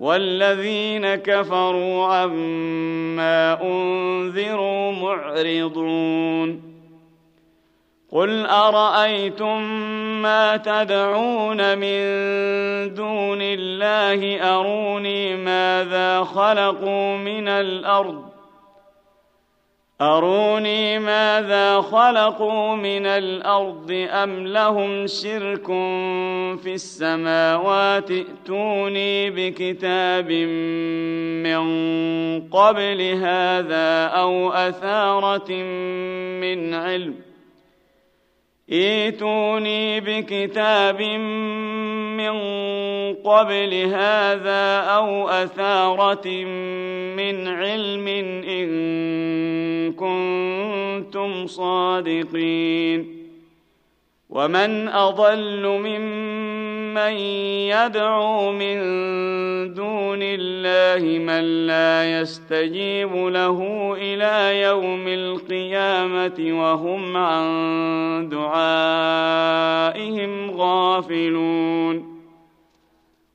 والذين كفروا عما أنذروا معرضون. قل أرأيتم ما تدعون من دون الله أروني ماذا خلقوا من الأرض أروني ماذا خلقوا من الأرض أم لهم شرك في السماوات؟ ائتوني بكتاب من قبل هذا أو أثارة من علم. ائتوني بكتاب من قبل هذا أو أثارة من علم إن كنتم صادقين. ومن أضل ممن يدعو من دون الله من لا يستجيب له إلى يوم القيامة وهم عن دعائهم غافلون.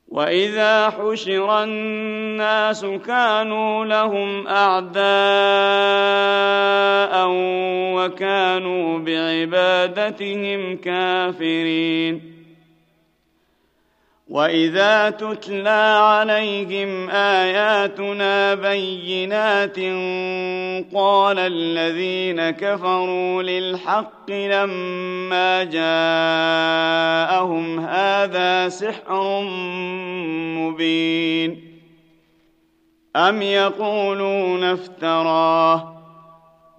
وإذا حشر الناس كانوا لهم أعداء وكانوا بعبادتهم كافرين. واذا تتلى عليهم اياتنا بينات قال الذين كفروا للحق لما جاءهم هذا سحر مبين ام يقولون افتراه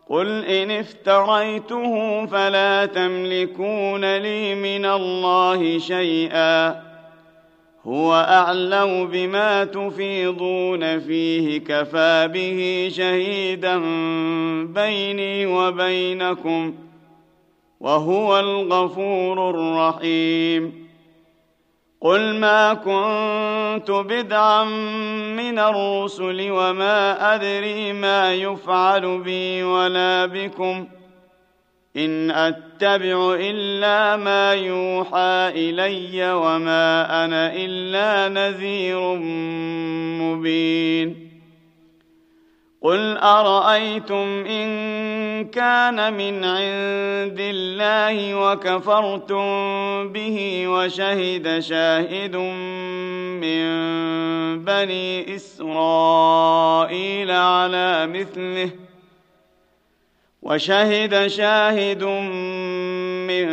قل ان افتريته فلا تملكون لي من الله شيئا هو أعلم بما تفيضون فيه كفى به شهيدا بيني وبينكم وهو الغفور الرحيم. قل ما كنت بدعا من الرسل وما أدري ما يفعل بي ولا بكم ۖ. إن أتبع إلا ما يوحى إلي وما أنا إلا نذير مبين. قل أرأيتم إن كان من عند الله وكفرتم به وشهد شاهد من بني إسرائيل على مثله وشهد شاهد من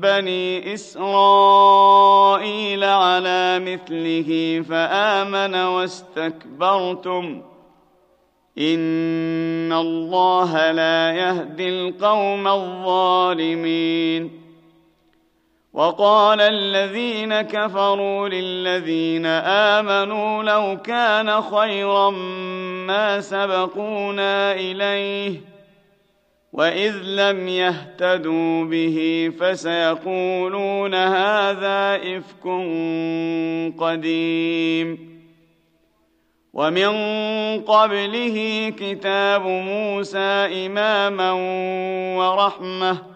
بني إسرائيل على مثله فآمن واستكبرتم. إن الله لا يهدي القوم الظالمين. وقال الذين كفروا للذين آمنوا لو كان خيرا ما سبقونا إليه واذ لم يهتدوا به فسيقولون هذا افك قديم ومن قبله كتاب موسى اماما ورحمه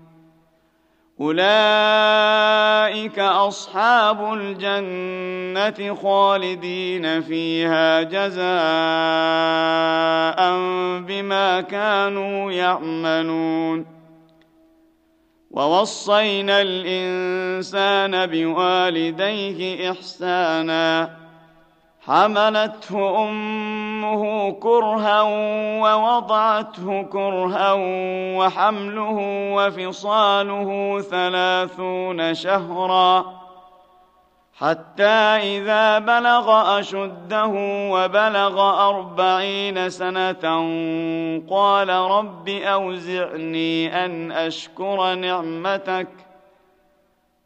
اولئك اصحاب الجنه خالدين فيها جزاء بما كانوا يعملون ووصينا الانسان بوالديه احسانا حملته أمه كرها ووضعته كرها وحمله وفصاله ثلاثون شهرا حتى إذا بلغ أشده وبلغ أربعين سنة قال رب أوزعني أن أشكر نعمتك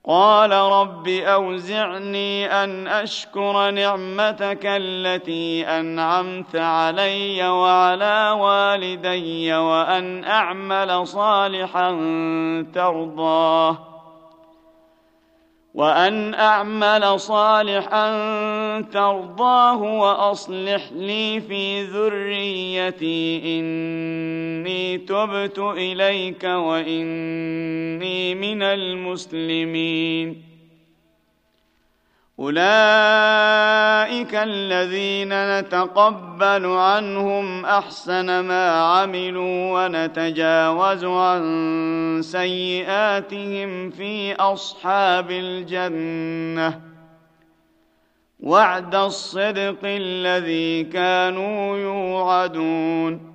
قال رب أوزعني أن أشكر نعمتك التي أنعمت علي وعلى والدي وأن أعمل صالحا ترضاه. وأن أعمل صالحا ترضاه وأصلح لي في ذريتي إني تبت إليك وإني من المسلمين اولئك الذين نتقبل عنهم احسن ما عملوا ونتجاوز عن سيئاتهم في اصحاب الجنه وعد الصدق الذي كانوا يوعدون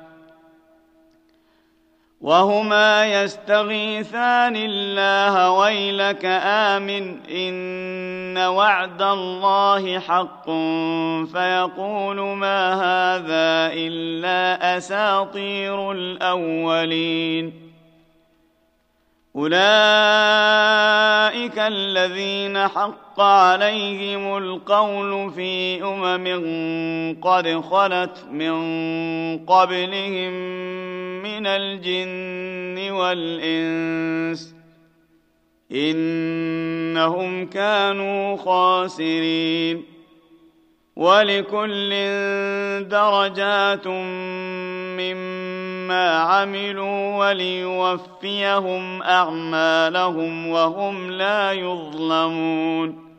وهما يستغيثان الله ويلك آمن إن وعد الله حق فيقول ما هذا إلا أساطير الأولين اولئك الذين حق عليهم القول في امم قد خلت من قبلهم من الجن والانس انهم كانوا خاسرين ولكل درجات مما عملوا وليوفيهم أعمالهم وهم لا يظلمون.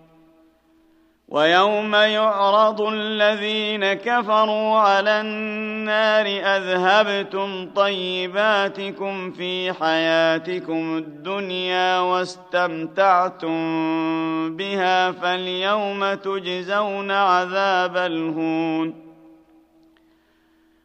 ويوم يعرض الذين كفروا على النار أذهبتم طيباتكم في حياتكم الدنيا واستمتعتم بها فاليوم تجزون عذاب الهون.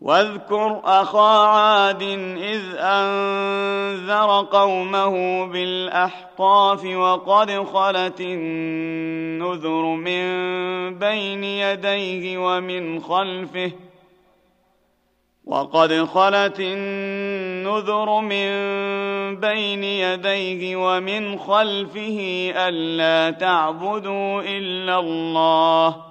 واذكر أخا عاد إذ أنذر قومه بالاحقاف وقد خلت النذر من بين يديه ومن خلفه وقد خلت النذر من بين يديه ومن خلفه ألا تعبدوا إلا الله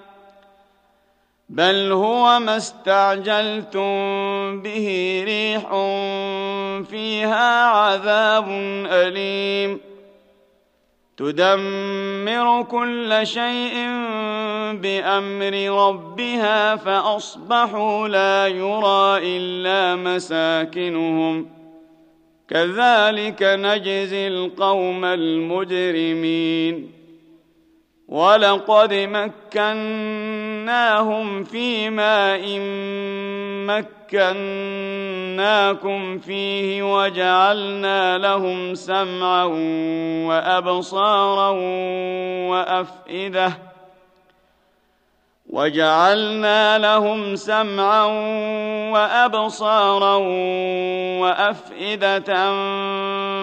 بل هو ما استعجلتم به ريح فيها عذاب أليم. تدمر كل شيء بأمر ربها فأصبحوا لا يرى إلا مساكنهم. كذلك نجزي القوم المجرمين. ولقد مكناهم في ماء مكناكم فيه وجعلنا لهم سمعا وأبصارا وأفئدة وجعلنا لهم سمعا وأبصارا وأفئدة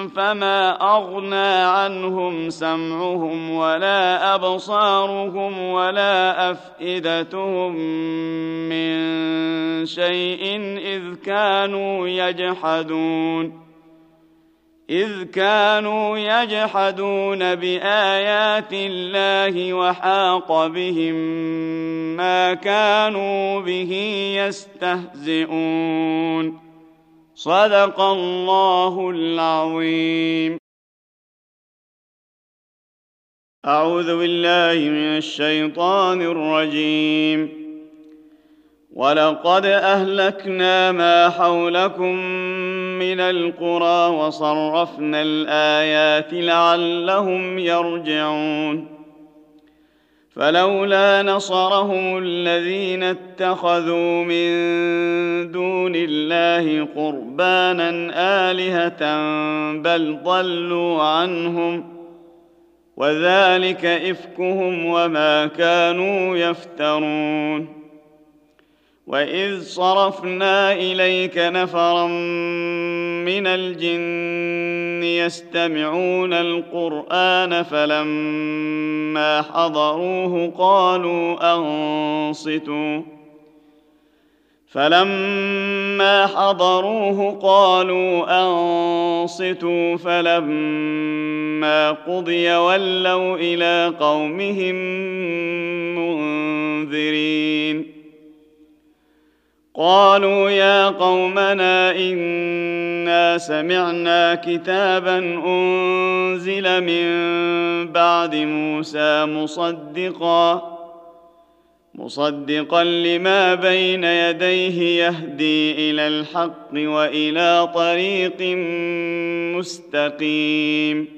فما أغنى عنهم سمعهم ولا أبصارهم ولا أفئدتهم من شيء إذ كانوا يجحدون إذ كانوا يجحدون بآيات الله وحاق بهم ما كانوا به يستهزئون صدق الله العظيم. أعوذ بالله من الشيطان الرجيم. ولقد أهلكنا ما حولكم من القرى وصرفنا الآيات لعلهم يرجعون. فلولا نصرهم الذين اتخذوا من دون الله قربانا آلهة بل ضلوا عنهم وذلك إفكهم وما كانوا يفترون وإذ صرفنا إليك نفرا من الجن يستمعون القرآن فلما حضروه قالوا أنصتوا فلما حضروه قالوا أنصتوا فلما قضي ولوا إلى قومهم منذرين قالوا يا قومنا إنا سمعنا كتابا أنزل من بعد موسى مصدقا مصدقا لما بين يديه يهدي إلى الحق وإلى طريق مستقيم.